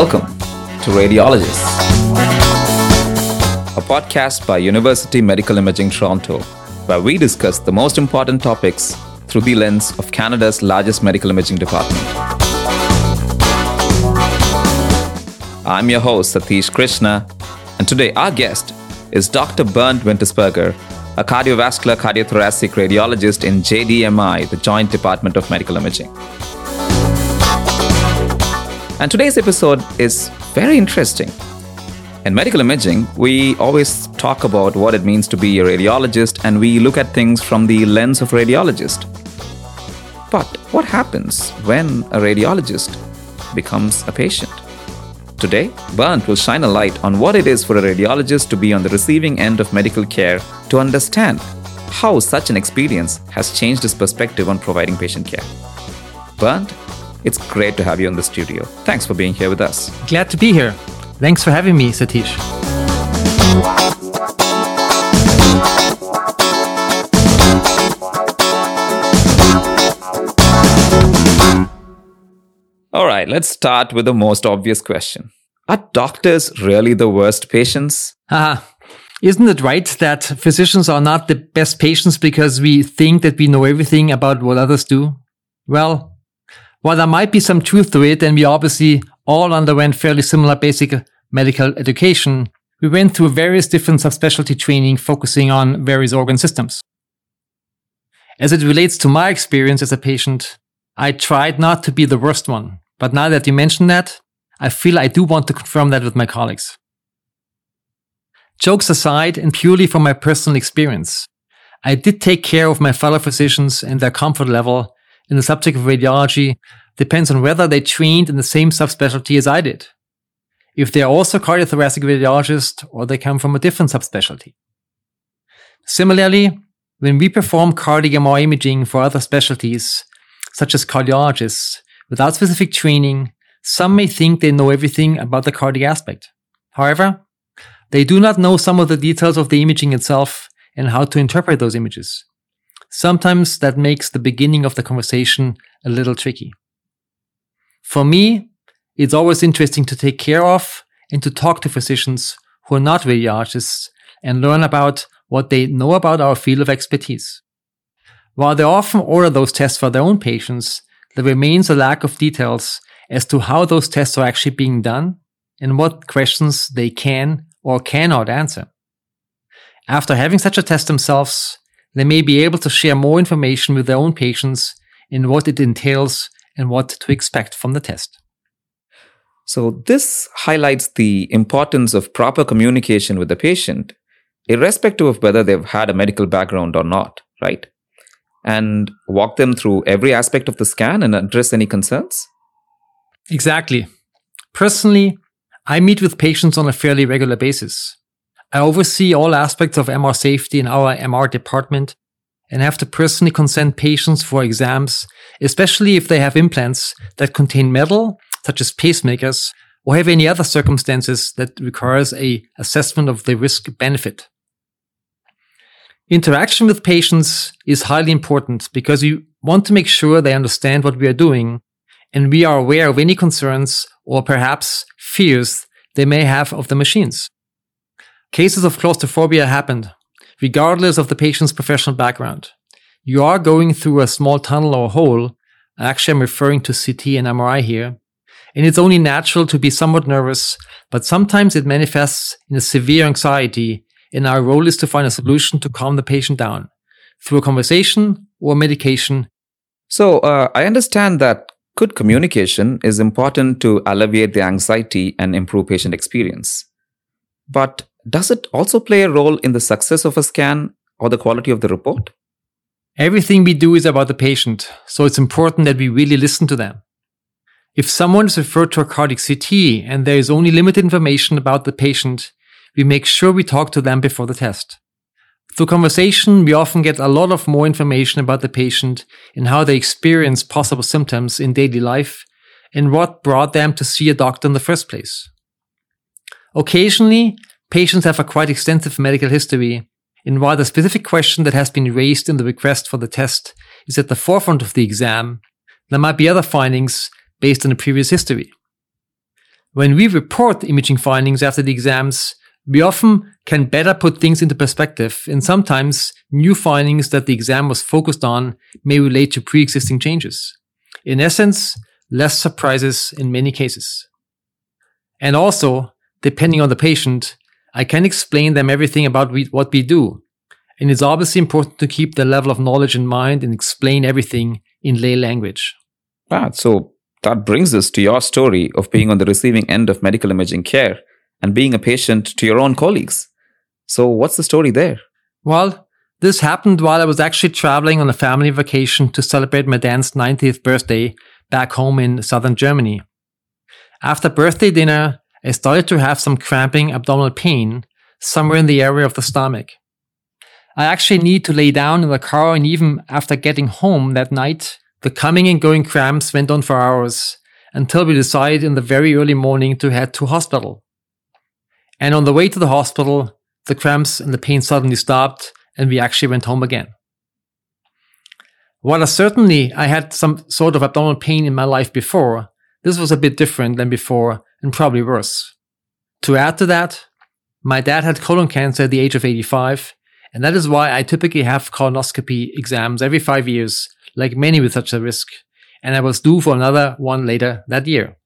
Welcome to Radiologists, a podcast by University Medical Imaging Toronto, where we discuss the most important topics through the lens of Canada's largest medical imaging department. I'm your host, Satish Krishna, and today our guest is Dr. Bernd Wintersperger, a cardiovascular cardiothoracic radiologist in JDMI, the Joint Department of Medical Imaging. And today's episode is very interesting. In medical imaging, we always talk about what it means to be a radiologist and we look at things from the lens of a radiologist. But what happens when a radiologist becomes a patient? Today, Bernd will shine a light on what it is for a radiologist to be on the receiving end of medical care to understand how such an experience has changed his perspective on providing patient care. Bernd, it's great to have you in the studio. Thanks for being here with us. Glad to be here. Thanks for having me, Satish. All right, let's start with the most obvious question. Are doctors really the worst patients? Haha. Isn't it right that physicians are not the best patients because we think that we know everything about what others do? Well, while there might be some truth to it, and we obviously all underwent fairly similar basic medical education, we went through various different subspecialty training focusing on various organ systems. As it relates to my experience as a patient, I tried not to be the worst one, but now that you mention that, I feel I do want to confirm that with my colleagues. Jokes aside, and purely from my personal experience, I did take care of my fellow physicians and their comfort level in the subject of radiology depends on whether they trained in the same subspecialty as I did. If they're also cardiothoracic radiologists or they come from a different subspecialty. Similarly, when we perform cardiac MR imaging for other specialties, such as cardiologists, without specific training, some may think they know everything about the cardiac aspect. However, they do not know some of the details of the imaging itself and how to interpret those images. Sometimes that makes the beginning of the conversation a little tricky. For me, it's always interesting to take care of and to talk to physicians who are not radiologists and learn about what they know about our field of expertise. While they often order those tests for their own patients, there remains a lack of details as to how those tests are actually being done and what questions they can or cannot answer. After having such a test themselves, they may be able to share more information with their own patients in what it entails and what to expect from the test. So, this highlights the importance of proper communication with the patient, irrespective of whether they've had a medical background or not, right? And walk them through every aspect of the scan and address any concerns? Exactly. Personally, I meet with patients on a fairly regular basis. I oversee all aspects of MR safety in our MR department and have to personally consent patients for exams, especially if they have implants that contain metal, such as pacemakers, or have any other circumstances that requires a assessment of the risk benefit. Interaction with patients is highly important because we want to make sure they understand what we are doing and we are aware of any concerns or perhaps fears they may have of the machines. Cases of claustrophobia happened, regardless of the patient's professional background. You are going through a small tunnel or hole. Actually, I'm referring to CT and MRI here. And it's only natural to be somewhat nervous, but sometimes it manifests in a severe anxiety, and our role is to find a solution to calm the patient down through a conversation or medication. So, uh, I understand that good communication is important to alleviate the anxiety and improve patient experience. But does it also play a role in the success of a scan or the quality of the report? Everything we do is about the patient, so it's important that we really listen to them. If someone is referred to a cardiac CT and there is only limited information about the patient, we make sure we talk to them before the test. Through conversation, we often get a lot of more information about the patient and how they experience possible symptoms in daily life and what brought them to see a doctor in the first place. Occasionally, Patients have a quite extensive medical history, and while the specific question that has been raised in the request for the test is at the forefront of the exam, there might be other findings based on the previous history. When we report the imaging findings after the exams, we often can better put things into perspective, and sometimes new findings that the exam was focused on may relate to pre existing changes. In essence, less surprises in many cases. And also, depending on the patient, I can explain them everything about we, what we do. And it's obviously important to keep the level of knowledge in mind and explain everything in lay language. Ah, so that brings us to your story of being on the receiving end of medical imaging care and being a patient to your own colleagues. So, what's the story there? Well, this happened while I was actually traveling on a family vacation to celebrate my dad's 90th birthday back home in southern Germany. After birthday dinner, I started to have some cramping abdominal pain somewhere in the area of the stomach. I actually need to lay down in the car, and even after getting home that night, the coming and going cramps went on for hours until we decided in the very early morning to head to hospital. And on the way to the hospital, the cramps and the pain suddenly stopped, and we actually went home again. While certainly I had some sort of abdominal pain in my life before, this was a bit different than before and probably worse. To add to that, my dad had colon cancer at the age of 85, and that is why I typically have colonoscopy exams every five years, like many with such a risk, and I was due for another one later that year.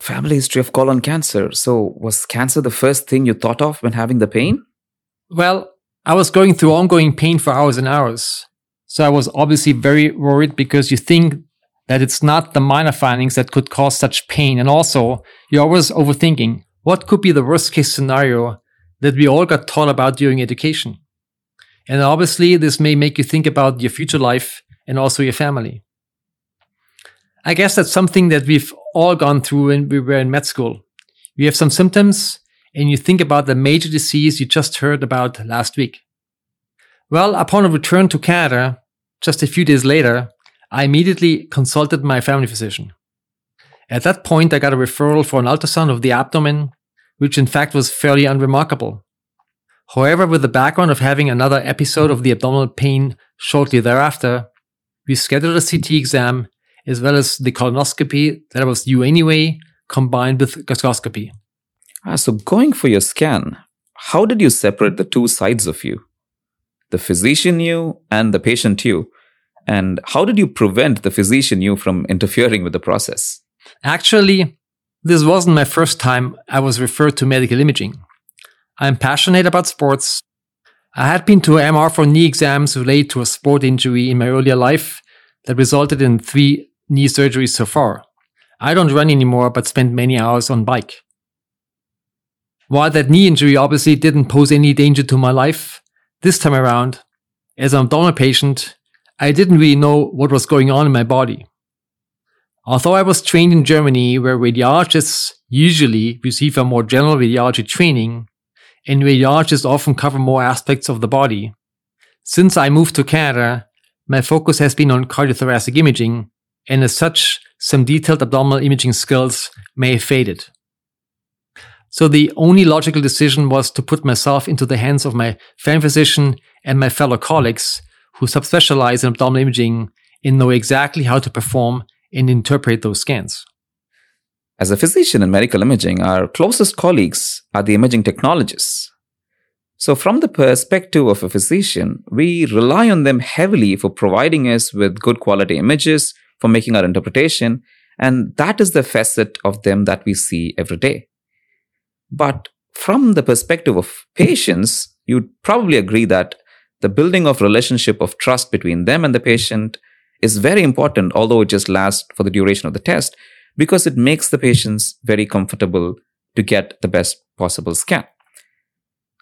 Family history of colon cancer. So, was cancer the first thing you thought of when having the pain? Well, I was going through ongoing pain for hours and hours. So I was obviously very worried because you think that it's not the minor findings that could cause such pain. And also, you're always overthinking what could be the worst case scenario that we all got taught about during education. And obviously, this may make you think about your future life and also your family. I guess that's something that we've all gone through when we were in med school. You have some symptoms and you think about the major disease you just heard about last week. Well, upon a return to Canada, just a few days later, I immediately consulted my family physician. At that point, I got a referral for an ultrasound of the abdomen, which in fact was fairly unremarkable. However, with the background of having another episode of the abdominal pain shortly thereafter, we scheduled a CT exam as well as the colonoscopy that I was due anyway, combined with gastroscopy. Ah, so going for your scan, how did you separate the two sides of you? The physician you and the patient you? And how did you prevent the physician you from interfering with the process? Actually, this wasn't my first time I was referred to medical imaging. I'm passionate about sports. I had been to MR for knee exams related to a sport injury in my earlier life that resulted in three knee surgeries so far. I don't run anymore, but spend many hours on bike. While that knee injury obviously didn't pose any danger to my life, this time around, as an abdominal patient, I didn't really know what was going on in my body. Although I was trained in Germany, where radiologists usually receive a more general radiology training, and radiologists often cover more aspects of the body, since I moved to Canada, my focus has been on cardiothoracic imaging, and as such, some detailed abdominal imaging skills may have faded. So the only logical decision was to put myself into the hands of my family physician and my fellow colleagues who subspecialize in abdominal imaging and know exactly how to perform and interpret those scans. As a physician in medical imaging, our closest colleagues are the imaging technologists. So, from the perspective of a physician, we rely on them heavily for providing us with good quality images, for making our interpretation, and that is the facet of them that we see every day. But from the perspective of patients, you'd probably agree that the building of relationship of trust between them and the patient is very important, although it just lasts for the duration of the test, because it makes the patients very comfortable to get the best possible scan.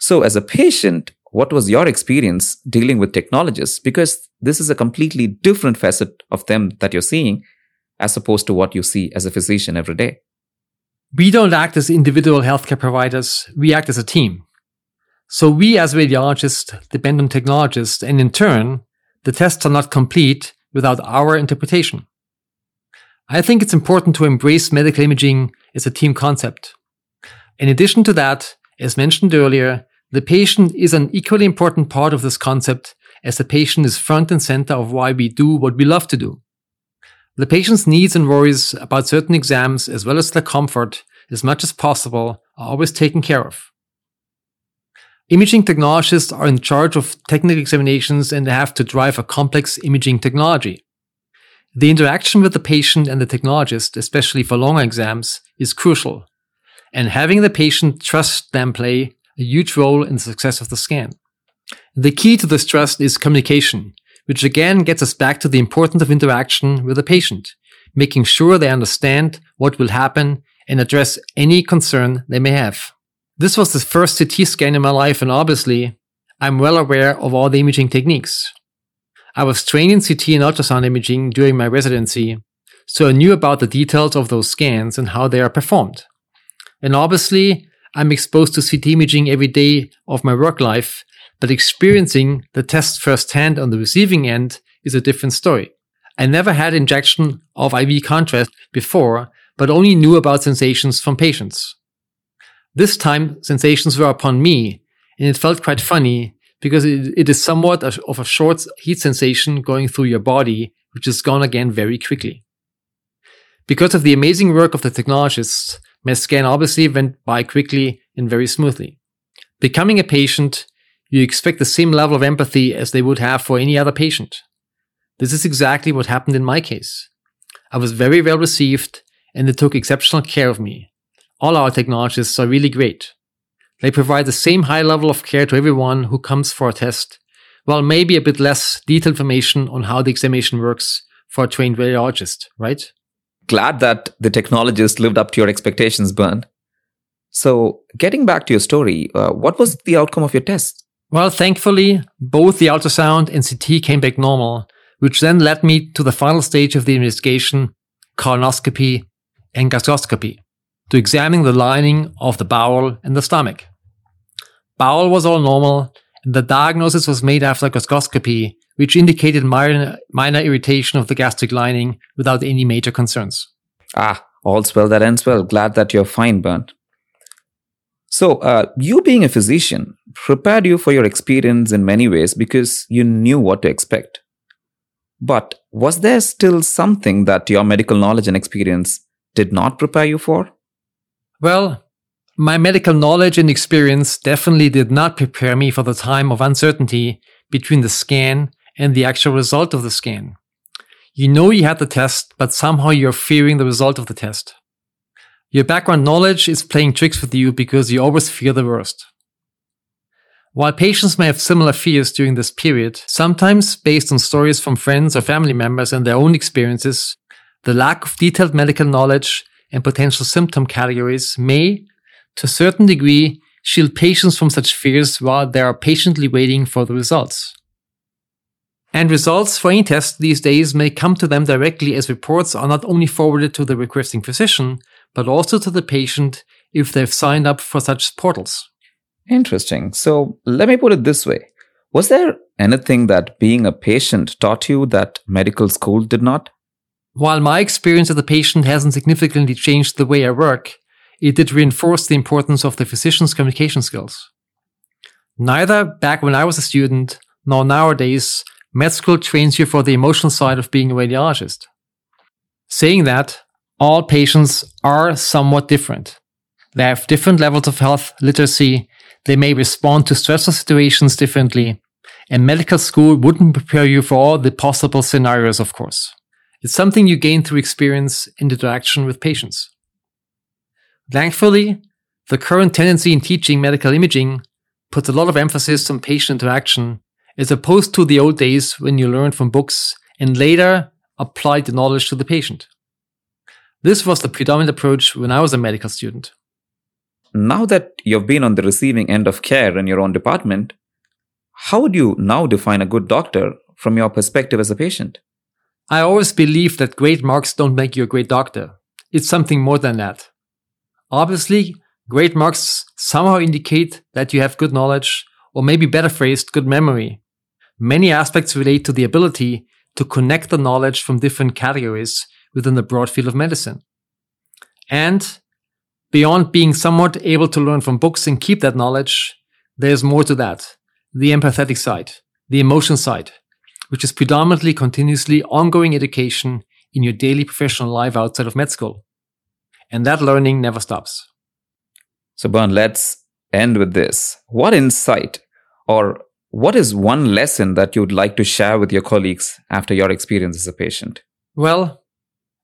So, as a patient, what was your experience dealing with technologists? Because this is a completely different facet of them that you're seeing as opposed to what you see as a physician every day. We don't act as individual healthcare providers, we act as a team. So, we as radiologists depend on technologists, and in turn, the tests are not complete without our interpretation. I think it's important to embrace medical imaging as a team concept. In addition to that, as mentioned earlier, the patient is an equally important part of this concept as the patient is front and center of why we do what we love to do. The patient's needs and worries about certain exams, as well as their comfort, as much as possible, are always taken care of. Imaging technologists are in charge of technical examinations and have to drive a complex imaging technology. The interaction with the patient and the technologist, especially for longer exams, is crucial, and having the patient trust them play a huge role in the success of the scan. The key to this trust is communication, which again gets us back to the importance of interaction with the patient, making sure they understand what will happen and address any concern they may have. This was the first CT scan in my life, and obviously, I'm well aware of all the imaging techniques. I was trained in CT and ultrasound imaging during my residency, so I knew about the details of those scans and how they are performed. And obviously, I'm exposed to CT imaging every day of my work life, but experiencing the test firsthand on the receiving end is a different story. I never had injection of IV contrast before, but only knew about sensations from patients. This time, sensations were upon me, and it felt quite funny because it, it is somewhat of a short heat sensation going through your body, which is gone again very quickly. Because of the amazing work of the technologists, my scan obviously went by quickly and very smoothly. Becoming a patient you expect the same level of empathy as they would have for any other patient. This is exactly what happened in my case. I was very well received and they took exceptional care of me. All our technologists are really great. They provide the same high level of care to everyone who comes for a test, while maybe a bit less detailed information on how the examination works for a trained radiologist, right? Glad that the technologist lived up to your expectations, Bernd. So, getting back to your story, uh, what was the outcome of your test? Well, thankfully, both the ultrasound and CT came back normal, which then led me to the final stage of the investigation, colonoscopy and gastroscopy, to examine the lining of the bowel and the stomach. Bowel was all normal, and the diagnosis was made after gastroscopy, which indicated minor, minor irritation of the gastric lining without any major concerns. Ah, all's well that ends well. Glad that you're fine, Bernd. So, uh, you being a physician prepared you for your experience in many ways because you knew what to expect. But was there still something that your medical knowledge and experience did not prepare you for? Well, my medical knowledge and experience definitely did not prepare me for the time of uncertainty between the scan and the actual result of the scan. You know you had the test, but somehow you're fearing the result of the test. Your background knowledge is playing tricks with you because you always fear the worst. While patients may have similar fears during this period, sometimes based on stories from friends or family members and their own experiences, the lack of detailed medical knowledge and potential symptom categories may, to a certain degree, shield patients from such fears while they are patiently waiting for the results. And results for any test these days may come to them directly as reports are not only forwarded to the requesting physician, but also to the patient if they've signed up for such portals. Interesting. So let me put it this way Was there anything that being a patient taught you that medical school did not? While my experience as a patient hasn't significantly changed the way I work, it did reinforce the importance of the physician's communication skills. Neither back when I was a student nor nowadays, med school trains you for the emotional side of being a radiologist. Saying that, all patients are somewhat different. They have different levels of health literacy. They may respond to stressful situations differently. And medical school wouldn't prepare you for all the possible scenarios, of course. It's something you gain through experience in interaction with patients. Thankfully, the current tendency in teaching medical imaging puts a lot of emphasis on patient interaction as opposed to the old days when you learned from books and later applied the knowledge to the patient. This was the predominant approach when I was a medical student. Now that you've been on the receiving end of care in your own department, how would you now define a good doctor from your perspective as a patient? I always believe that great marks don't make you a great doctor. It's something more than that. Obviously, great marks somehow indicate that you have good knowledge, or maybe better phrased, good memory. Many aspects relate to the ability to connect the knowledge from different categories within the broad field of medicine. And beyond being somewhat able to learn from books and keep that knowledge, there's more to that. The empathetic side, the emotion side, which is predominantly continuously ongoing education in your daily professional life outside of med school. And that learning never stops. So, Bernd, let's end with this. What insight or what is one lesson that you'd like to share with your colleagues after your experience as a patient? Well,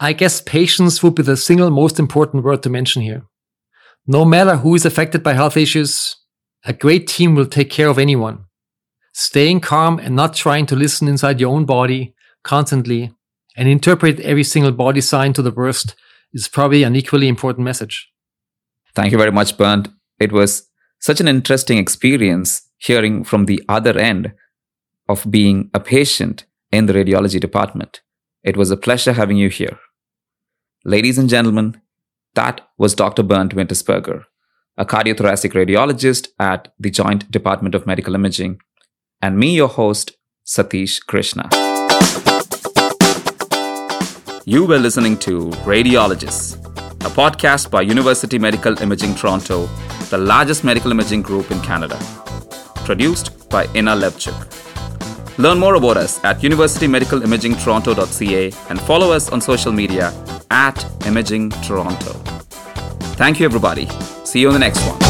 I guess patience would be the single most important word to mention here. No matter who is affected by health issues, a great team will take care of anyone. Staying calm and not trying to listen inside your own body constantly and interpret every single body sign to the worst is probably an equally important message. Thank you very much, Bernd. It was such an interesting experience hearing from the other end of being a patient in the radiology department. It was a pleasure having you here. Ladies and gentlemen, that was Dr. Bernd Wintersperger, a cardiothoracic radiologist at the Joint Department of Medical Imaging, and me, your host, Satish Krishna. You were listening to Radiologists, a podcast by University Medical Imaging Toronto, the largest medical imaging group in Canada. Produced by Inna Levchuk. Learn more about us at universitymedicalimagingtoronto.ca and follow us on social media at Imaging Toronto. Thank you, everybody. See you on the next one.